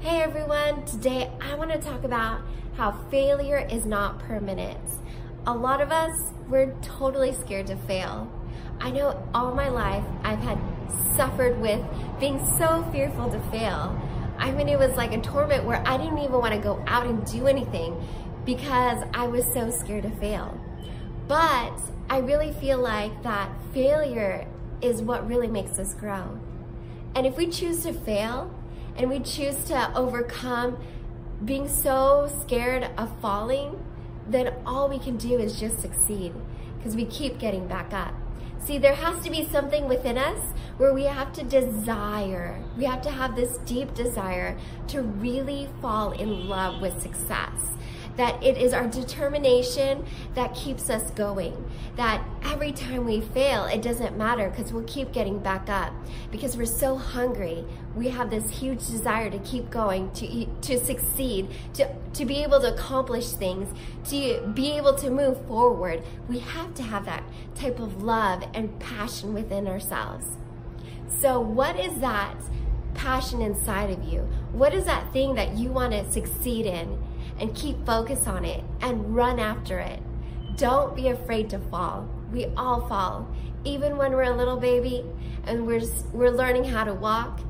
Hey everyone, today I want to talk about how failure is not permanent. A lot of us, we're totally scared to fail. I know all my life I've had suffered with being so fearful to fail. I mean, it was like a torment where I didn't even want to go out and do anything because I was so scared to fail. But I really feel like that failure is what really makes us grow. And if we choose to fail and we choose to overcome being so scared of falling, then all we can do is just succeed because we keep getting back up. See, there has to be something within us where we have to desire, we have to have this deep desire to really fall in love with success that it is our determination that keeps us going. That every time we fail, it doesn't matter because we'll keep getting back up because we're so hungry. We have this huge desire to keep going, to to succeed, to, to be able to accomplish things, to be able to move forward. We have to have that type of love and passion within ourselves. So what is that passion inside of you? What is that thing that you want to succeed in? And keep focus on it and run after it. Don't be afraid to fall. We all fall. Even when we're a little baby and we're, we're learning how to walk,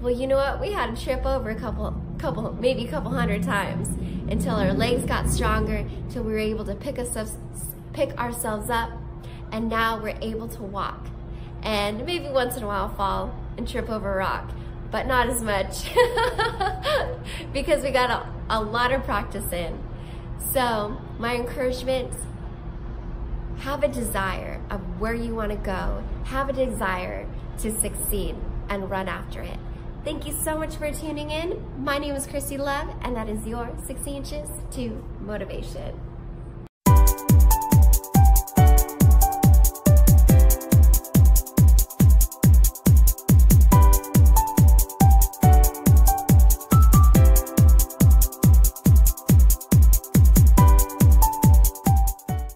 well, you know what? We had to trip over a couple, couple, maybe a couple hundred times until our legs got stronger, until we were able to pick ourselves, pick ourselves up, and now we're able to walk. And maybe once in a while fall and trip over a rock but not as much because we got a lot of practice in. So my encouragement, have a desire of where you want to go. Have a desire to succeed and run after it. Thank you so much for tuning in. My name is Christy Love, and that is your 60 Inches to Motivation.